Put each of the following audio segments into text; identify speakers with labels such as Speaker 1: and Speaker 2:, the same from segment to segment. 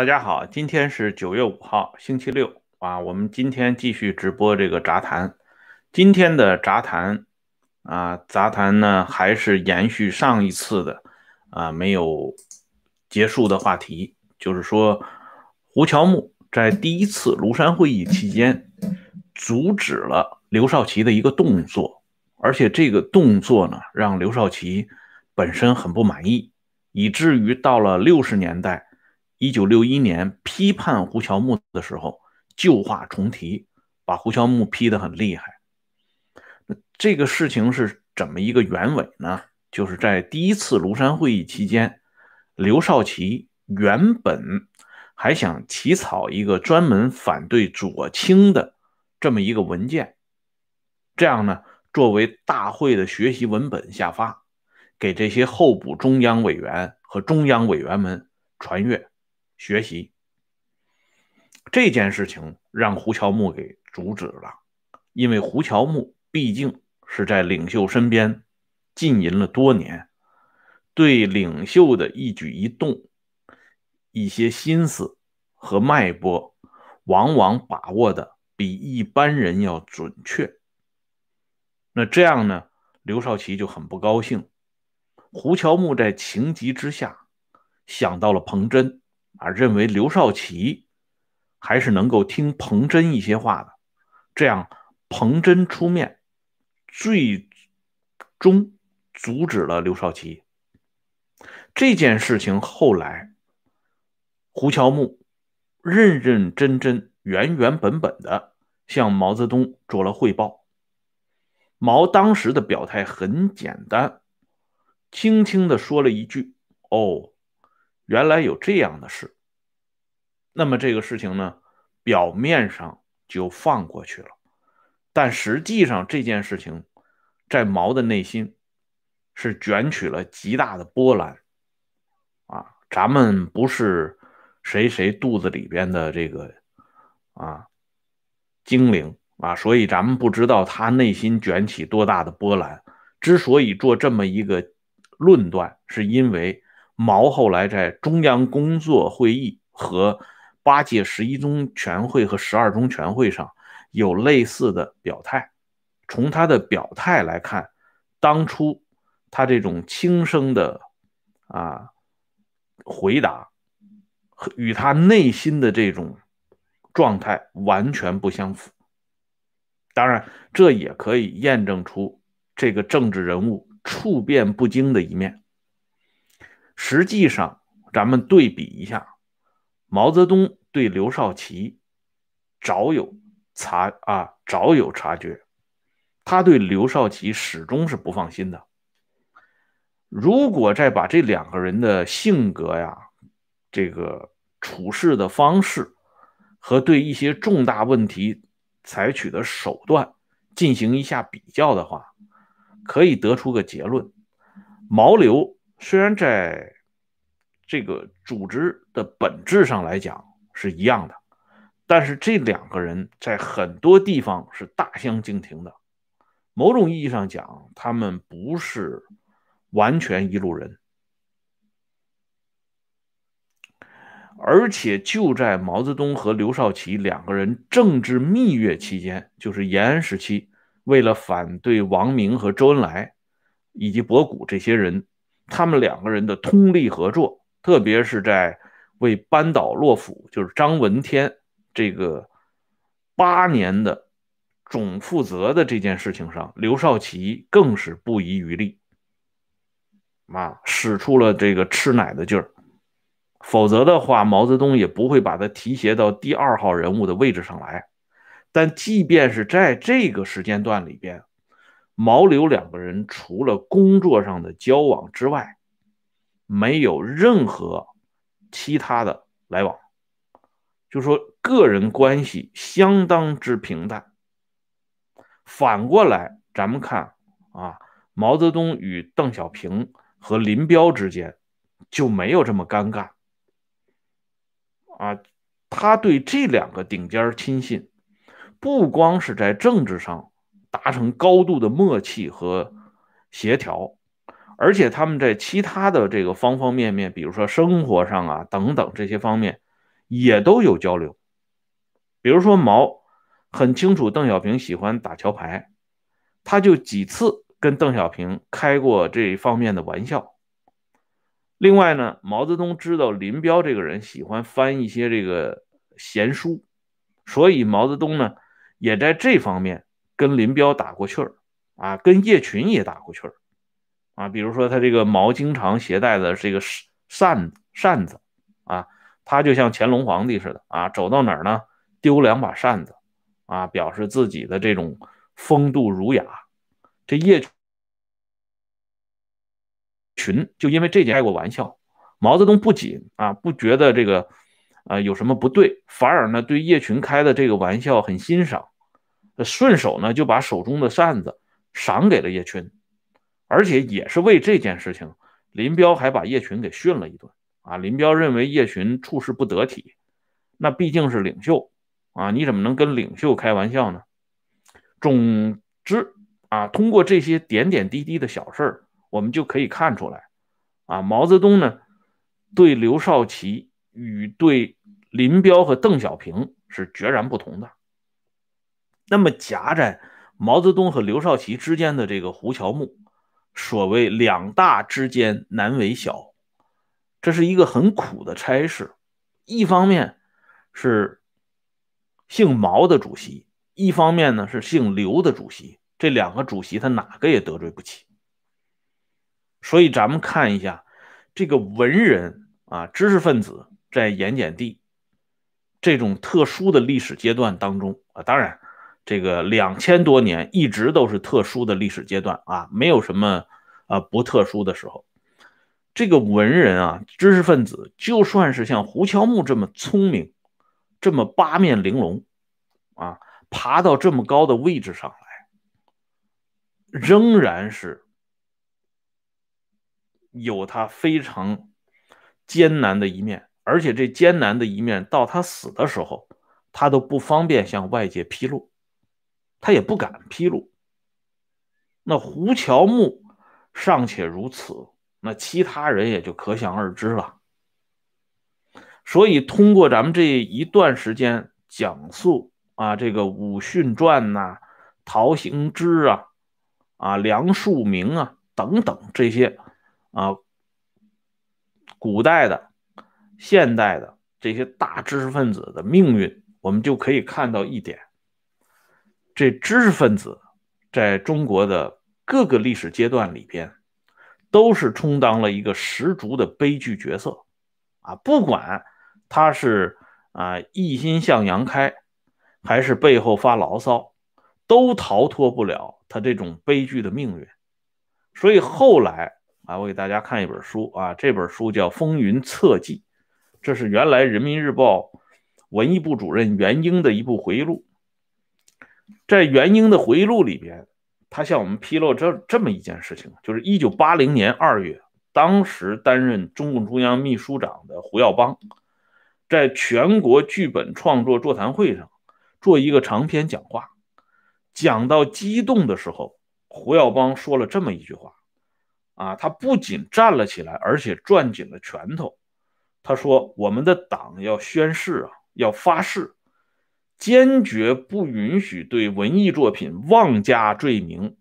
Speaker 1: 大家好，今天是九月五号，星期六啊。我们今天继续直播这个杂谈。今天的杂谈啊，杂谈呢还是延续上一次的啊没有结束的话题，就是说胡乔木在第一次庐山会议期间阻止了刘少奇的一个动作，而且这个动作呢让刘少奇本身很不满意，以至于到了六十年代。一九六一年批判胡乔木的时候，旧话重提，把胡乔木批得很厉害。那这个事情是怎么一个原委呢？就是在第一次庐山会议期间，刘少奇原本还想起草一个专门反对左倾的这么一个文件，这样呢，作为大会的学习文本下发，给这些候补中央委员和中央委员们传阅。学习这件事情让胡乔木给阻止了，因为胡乔木毕竟是在领袖身边浸淫了多年，对领袖的一举一动、一些心思和脉搏，往往把握的比一般人要准确。那这样呢，刘少奇就很不高兴。胡乔木在情急之下想到了彭真。啊，认为刘少奇还是能够听彭真一些话的，这样彭真出面，最终阻止了刘少奇这件事情。后来，胡乔木认认真真、原原本本的向毛泽东做了汇报。毛当时的表态很简单，轻轻的说了一句：“哦。”原来有这样的事，那么这个事情呢，表面上就放过去了，但实际上这件事情在毛的内心是卷起了极大的波澜啊！咱们不是谁谁肚子里边的这个啊精灵啊，所以咱们不知道他内心卷起多大的波澜。之所以做这么一个论断，是因为。毛后来在中央工作会议和八届十一中全会和十二中全会上有类似的表态。从他的表态来看，当初他这种轻声的啊回答，与他内心的这种状态完全不相符。当然，这也可以验证出这个政治人物处变不惊的一面。实际上，咱们对比一下，毛泽东对刘少奇早有察啊，早有察觉，他对刘少奇始终是不放心的。如果再把这两个人的性格呀、这个处事的方式和对一些重大问题采取的手段进行一下比较的话，可以得出个结论：毛刘。虽然在这个组织的本质上来讲是一样的，但是这两个人在很多地方是大相径庭的。某种意义上讲，他们不是完全一路人。而且就在毛泽东和刘少奇两个人政治蜜月期间，就是延安时期，为了反对王明和周恩来以及博古这些人。他们两个人的通力合作，特别是在为扳倒洛甫，就是张闻天这个八年的总负责的这件事情上，刘少奇更是不遗余力，啊，使出了这个吃奶的劲儿。否则的话，毛泽东也不会把他提携到第二号人物的位置上来。但即便是在这个时间段里边，毛刘两个人除了工作上的交往之外，没有任何其他的来往，就说个人关系相当之平淡。反过来，咱们看啊，毛泽东与邓小平和林彪之间就没有这么尴尬啊。他对这两个顶尖亲信，不光是在政治上。达成高度的默契和协调，而且他们在其他的这个方方面面，比如说生活上啊等等这些方面，也都有交流。比如说毛很清楚邓小平喜欢打桥牌，他就几次跟邓小平开过这一方面的玩笑。另外呢，毛泽东知道林彪这个人喜欢翻一些这个闲书，所以毛泽东呢也在这方面跟林彪打过趣儿啊，跟叶群也打过趣儿啊。比如说他这个毛经常携带的这个扇扇子啊。他就像乾隆皇帝似的啊，走到哪儿呢，丢两把扇子，啊，表示自己的这种风度儒雅。这叶群就因为这件开过玩笑，毛泽东不仅啊不觉得这个啊有什么不对，反而呢对叶群开的这个玩笑很欣赏，顺手呢就把手中的扇子赏给了叶群，而且也是为这件事情，林彪还把叶群给训了一顿。啊，林彪认为叶群处事不得体，那毕竟是领袖啊，你怎么能跟领袖开玩笑呢？总之啊，通过这些点点滴滴的小事儿，我们就可以看出来，啊，毛泽东呢对刘少奇与对林彪和邓小平是决然不同的。那么夹在毛泽东和刘少奇之间的这个胡乔木，所谓两大之间难为小。这是一个很苦的差事，一方面是姓毛的主席，一方面呢是姓刘的主席，这两个主席他哪个也得罪不起。所以咱们看一下这个文人啊，知识分子在盐碱地这种特殊的历史阶段当中啊，当然这个两千多年一直都是特殊的历史阶段啊，没有什么啊不特殊的时候。这个文人啊，知识分子，就算是像胡乔木这么聪明，这么八面玲珑，啊，爬到这么高的位置上来，仍然是有他非常艰难的一面，而且这艰难的一面到他死的时候，他都不方便向外界披露，他也不敢披露。那胡乔木尚且如此。那其他人也就可想而知了。所以，通过咱们这一段时间讲述啊，这个武训传呐、陶行知啊、啊梁漱溟啊等等这些啊，古代的、现代的这些大知识分子的命运，我们就可以看到一点：这知识分子在中国的各个历史阶段里边。都是充当了一个十足的悲剧角色，啊，不管他是啊一心向阳开，还是背后发牢骚，都逃脱不了他这种悲剧的命运。所以后来啊，我给大家看一本书啊，这本书叫《风云侧记》，这是原来人民日报文艺部主任袁英的一部回忆录，在袁英的回忆录里边。他向我们披露这这么一件事情，就是一九八零年二月，当时担任中共中央秘书长的胡耀邦，在全国剧本创作座谈会上做一个长篇讲话，讲到激动的时候，胡耀邦说了这么一句话，啊，他不仅站了起来，而且攥紧了拳头，他说：“我们的党要宣誓啊，要发誓。”坚决不允许对文艺作品妄加罪名、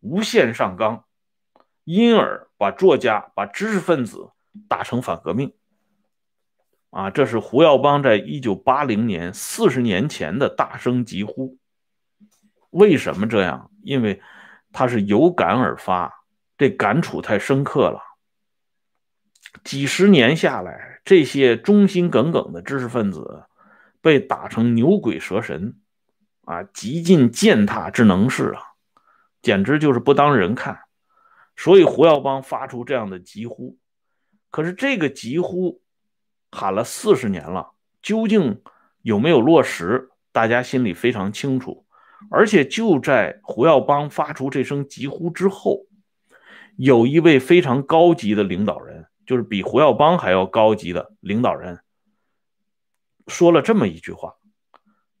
Speaker 1: 无限上纲，因而把作家、把知识分子打成反革命。啊，这是胡耀邦在一九八零年四十年前的大声疾呼。为什么这样？因为他是有感而发，这感触太深刻了。几十年下来，这些忠心耿耿的知识分子。被打成牛鬼蛇神，啊，极尽践踏之能事啊，简直就是不当人看。所以胡耀邦发出这样的疾呼，可是这个疾呼喊了四十年了，究竟有没有落实？大家心里非常清楚。而且就在胡耀邦发出这声疾呼之后，有一位非常高级的领导人，就是比胡耀邦还要高级的领导人。说了这么一句话，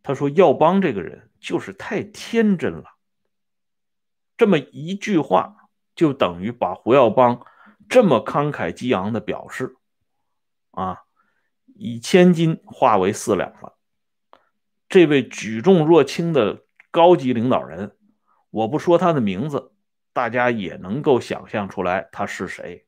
Speaker 1: 他说：“耀邦这个人就是太天真了。”这么一句话，就等于把胡耀邦这么慷慨激昂的表示，啊，以千金化为四两了。这位举重若轻的高级领导人，我不说他的名字，大家也能够想象出来他是谁。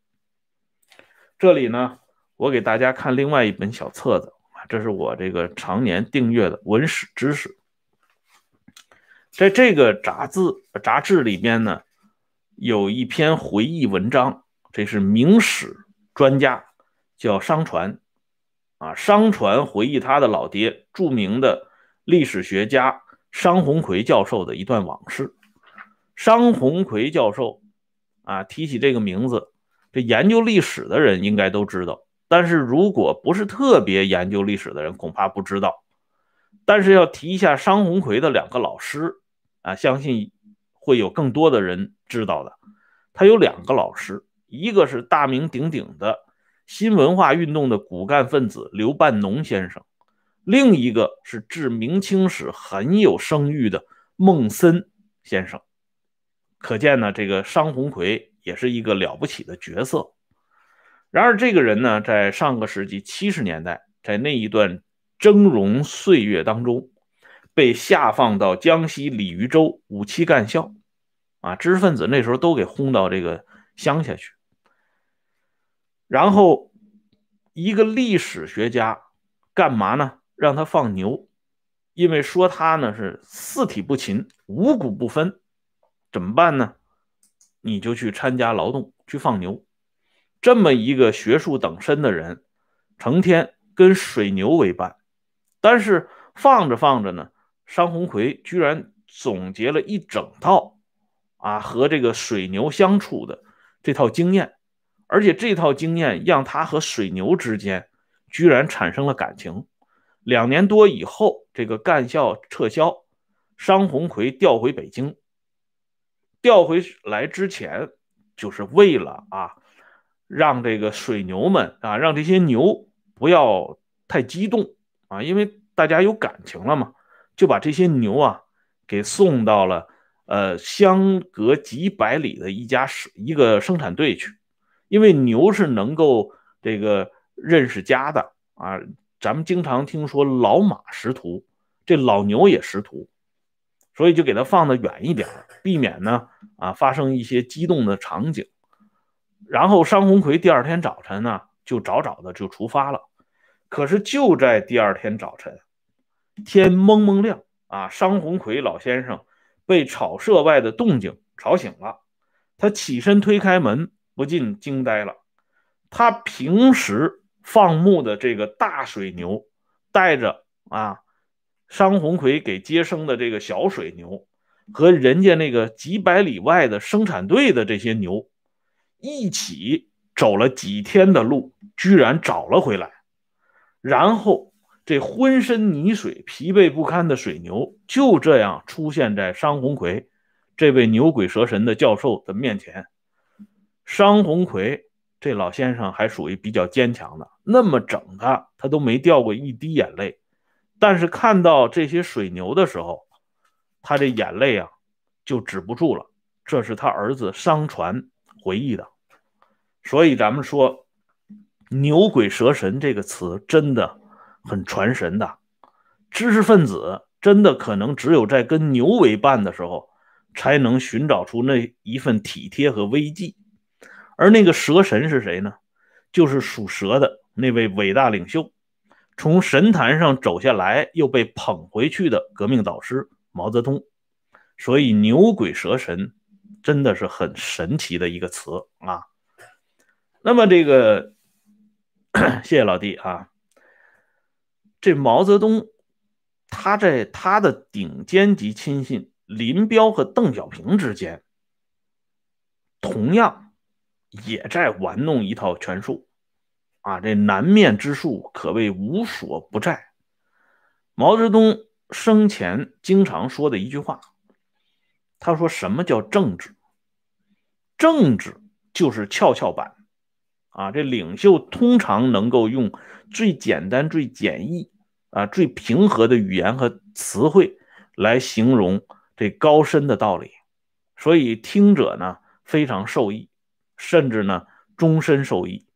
Speaker 1: 这里呢，我给大家看另外一本小册子，这是我这个常年订阅的文史知识。在这个杂志杂志里边呢，有一篇回忆文章，这是明史专家叫商传啊，商传回忆他的老爹，著名的。历史学家商鸿逵教授的一段往事。商鸿逵教授啊，提起这个名字，这研究历史的人应该都知道。但是如果不是特别研究历史的人，恐怕不知道。但是要提一下商鸿逵的两个老师啊，相信会有更多的人知道的。他有两个老师，一个是大名鼎鼎的新文化运动的骨干分子刘半农先生。另一个是治明清史很有声誉的孟森先生，可见呢，这个商鸿逵也是一个了不起的角色。然而，这个人呢，在上个世纪七十年代，在那一段峥嵘岁月当中，被下放到江西鲤鱼洲五七干校，啊，知识分子那时候都给轰到这个乡下去。然后，一个历史学家干嘛呢？让他放牛，因为说他呢是四体不勤，五谷不分，怎么办呢？你就去参加劳动，去放牛。这么一个学术等身的人，成天跟水牛为伴。但是放着放着呢，商鸿奎居然总结了一整套啊和这个水牛相处的这套经验，而且这套经验让他和水牛之间居然产生了感情。两年多以后，这个干校撤销，商鸿奎调回北京。调回来之前，就是为了啊，让这个水牛们啊，让这些牛不要太激动啊，因为大家有感情了嘛，就把这些牛啊给送到了呃相隔几百里的一家一个生产队去，因为牛是能够这个认识家的啊。咱们经常听说老马识途，这老牛也识途，所以就给它放得远一点，避免呢啊发生一些激动的场景。然后商红奎第二天早晨呢就早早的就出发了。可是就在第二天早晨，天蒙蒙亮啊，商红奎老先生被草舍外的动静吵醒了。他起身推开门，不禁惊呆了。他平时。放牧的这个大水牛，带着啊，商红奎给接生的这个小水牛，和人家那个几百里外的生产队的这些牛，一起走了几天的路，居然找了回来。然后这浑身泥水、疲惫不堪的水牛，就这样出现在商鸿逵这位牛鬼蛇神的教授的面前。商鸿逵。这老先生还属于比较坚强的，那么整他，他都没掉过一滴眼泪。但是看到这些水牛的时候，他这眼泪啊就止不住了。这是他儿子商传回忆的。所以咱们说“牛鬼蛇神”这个词真的很传神的。知识分子真的可能只有在跟牛为伴的时候，才能寻找出那一份体贴和危机。而那个蛇神是谁呢？就是属蛇的那位伟大领袖，从神坛上走下来又被捧回去的革命导师毛泽东。所以“牛鬼蛇神”真的是很神奇的一个词啊。那么这个，谢谢老弟啊。这毛泽东他在他的顶尖级亲信林彪和邓小平之间，同样。也在玩弄一套权术，啊，这南面之术可谓无所不在。毛泽东生前经常说的一句话，他说：“什么叫政治？政治就是跷跷板，啊，这领袖通常能够用最简单、最简易、啊最平和的语言和词汇来形容这高深的道理，所以听者呢非常受益。”甚至呢，终身受益。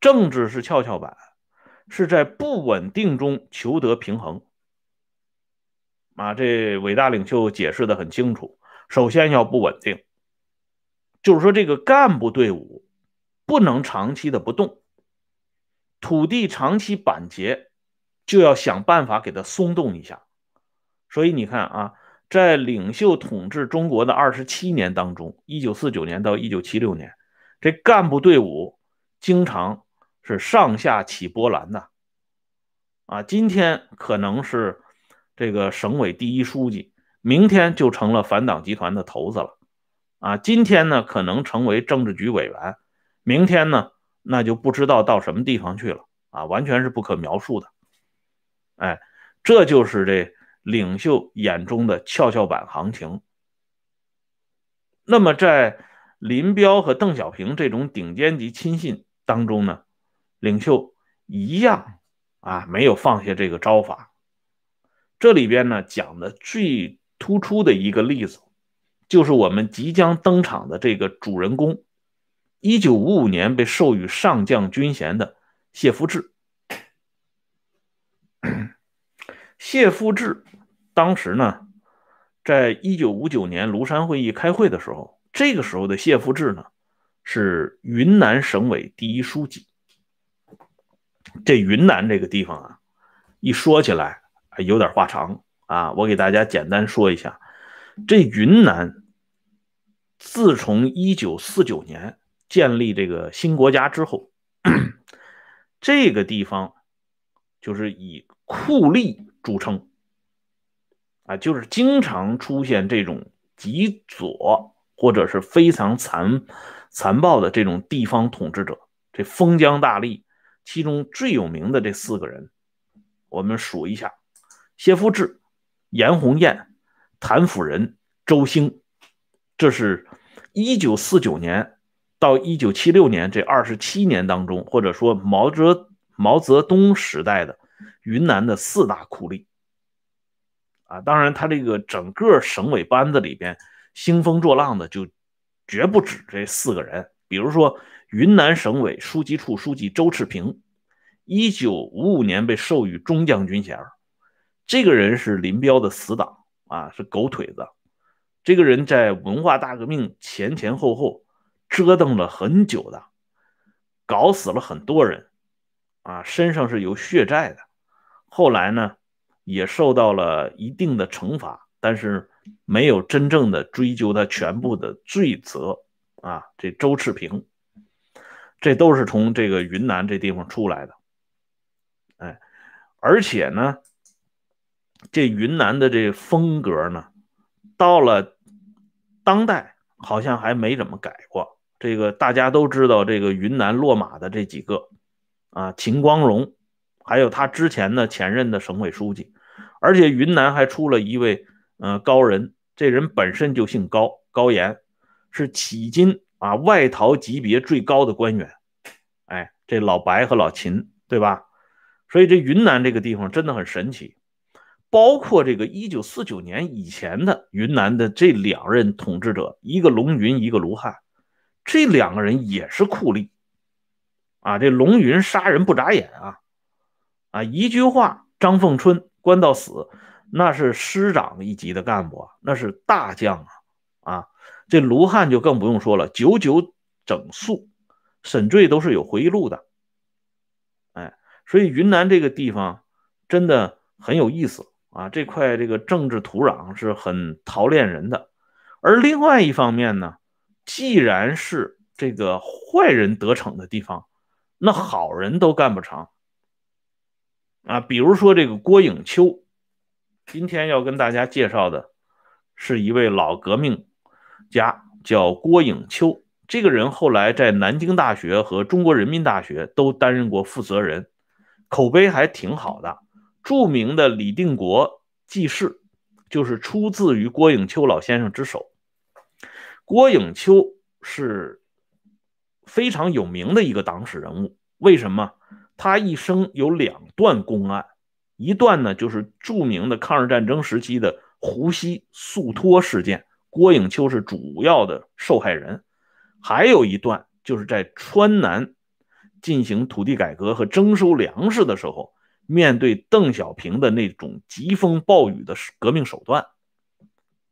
Speaker 1: 政治是跷跷板，是在不稳定中求得平衡。啊，这伟大领袖解释的很清楚，首先要不稳定，就是说这个干部队伍不能长期的不动，土地长期板结，就要想办法给它松动一下。所以你看啊，在领袖统治中国的二十七年当中，一九四九年到一九七六年，这干部队伍经常是上下起波澜的。啊，今天可能是这个省委第一书记，明天就成了反党集团的头子了。啊，今天呢可能成为政治局委员，明天呢那就不知道到什么地方去了。啊，完全是不可描述的。哎，这就是这。领袖眼中的跷跷板行情。那么，在林彪和邓小平这种顶尖级亲信当中呢，领袖一样啊没有放下这个招法。这里边呢讲的最突出的一个例子，就是我们即将登场的这个主人公，一九五五年被授予上将军衔的谢夫治。谢夫治。当时呢，在一九五九年庐山会议开会的时候，这个时候的谢富治呢是云南省委第一书记。这云南这个地方啊，一说起来有点话长啊，我给大家简单说一下。这云南自从一九四九年建立这个新国家之后，这个地方就是以酷吏著称。啊，就是经常出现这种极左或者是非常残残暴的这种地方统治者，这封疆大吏，其中最有名的这四个人，我们数一下：谢夫治、严洪彦、谭辅仁、周兴。这是一九四九年到一九七六年这二十七年当中，或者说毛泽毛泽东时代的云南的四大酷吏。啊，当然，他这个整个省委班子里边兴风作浪的就绝不止这四个人。比如说，云南省委书记处书记周赤平，一九五五年被授予中将军衔，这个人是林彪的死党啊，是狗腿子。这个人在文化大革命前前后后折腾了很久的，搞死了很多人，啊，身上是有血债的。后来呢？也受到了一定的惩罚，但是没有真正的追究他全部的罪责啊！这周赤平，这都是从这个云南这地方出来的，哎，而且呢，这云南的这风格呢，到了当代好像还没怎么改过。这个大家都知道，这个云南落马的这几个啊，秦光荣。还有他之前的前任的省委书记，而且云南还出了一位呃高人，这人本身就姓高，高岩，是迄今啊外逃级别最高的官员。哎，这老白和老秦，对吧？所以这云南这个地方真的很神奇。包括这个一九四九年以前的云南的这两任统治者，一个龙云，一个卢汉，这两个人也是酷吏啊。这龙云杀人不眨眼啊。啊，一句话，张凤春关到死，那是师长一级的干部啊，那是大将啊！啊，这卢汉就更不用说了，九九整肃，沈醉都是有回忆录的。哎，所以云南这个地方真的很有意思啊，这块这个政治土壤是很陶炼人的。而另外一方面呢，既然是这个坏人得逞的地方，那好人都干不成。啊，比如说这个郭颖秋，今天要跟大家介绍的是一位老革命家，叫郭颖秋。这个人后来在南京大学和中国人民大学都担任过负责人，口碑还挺好的。著名的李定国记事就是出自于郭颖秋老先生之手。郭颖秋是非常有名的一个党史人物，为什么？他一生有两段公案，一段呢就是著名的抗日战争时期的湖西肃托事件，郭颖秋是主要的受害人；还有一段就是在川南进行土地改革和征收粮食的时候，面对邓小平的那种疾风暴雨的革命手段。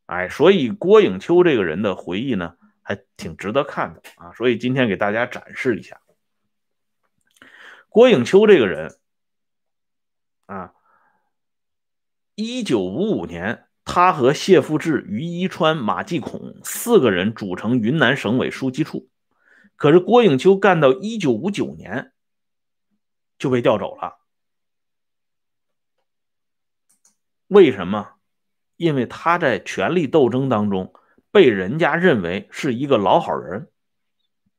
Speaker 1: 哎，所以郭颖秋这个人的回忆呢，还挺值得看的啊。所以今天给大家展示一下郭颖秋这个人啊。一九五五年，他和谢富治、于一川、马继孔四个人组成云南省委书记处。可是郭颖秋干到一九五九年就被调走了。为什么？因为他在权力斗争当中被人家认为是一个老好人，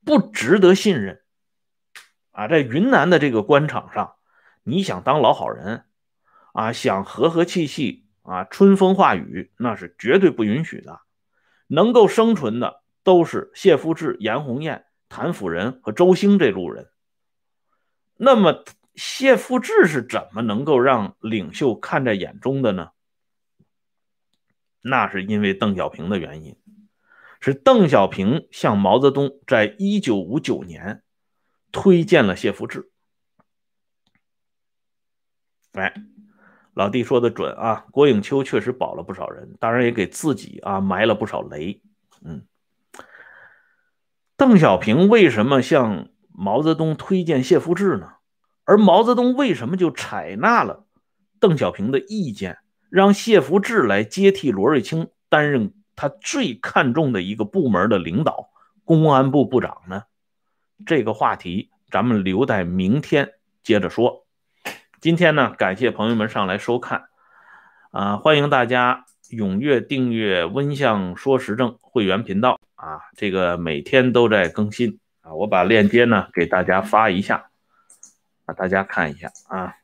Speaker 1: 不值得信任。啊，在云南的这个官场上，你想当老好人？啊，想和和气气啊，春风化雨，那是绝对不允许的。能够生存的都是谢富治、严红艳、谭辅仁和周兴这路人。那么，谢富治是怎么能够让领袖看在眼中的呢？那是因为邓小平的原因，是邓小平向毛泽东在一九五九年推荐了谢富治。哎。老弟说的准啊，郭颖秋确实保了不少人，当然也给自己啊埋了不少雷。嗯，邓小平为什么向毛泽东推荐谢富治呢？而毛泽东为什么就采纳了邓小平的意见，让谢富治来接替罗瑞卿担任他最看重的一个部门的领导——公安部部长呢？这个话题咱们留待明天接着说。今天呢，感谢朋友们上来收看，啊，欢迎大家踊跃订阅温相说时政会员频道啊，这个每天都在更新啊，我把链接呢给大家发一下，啊，大家看一下啊。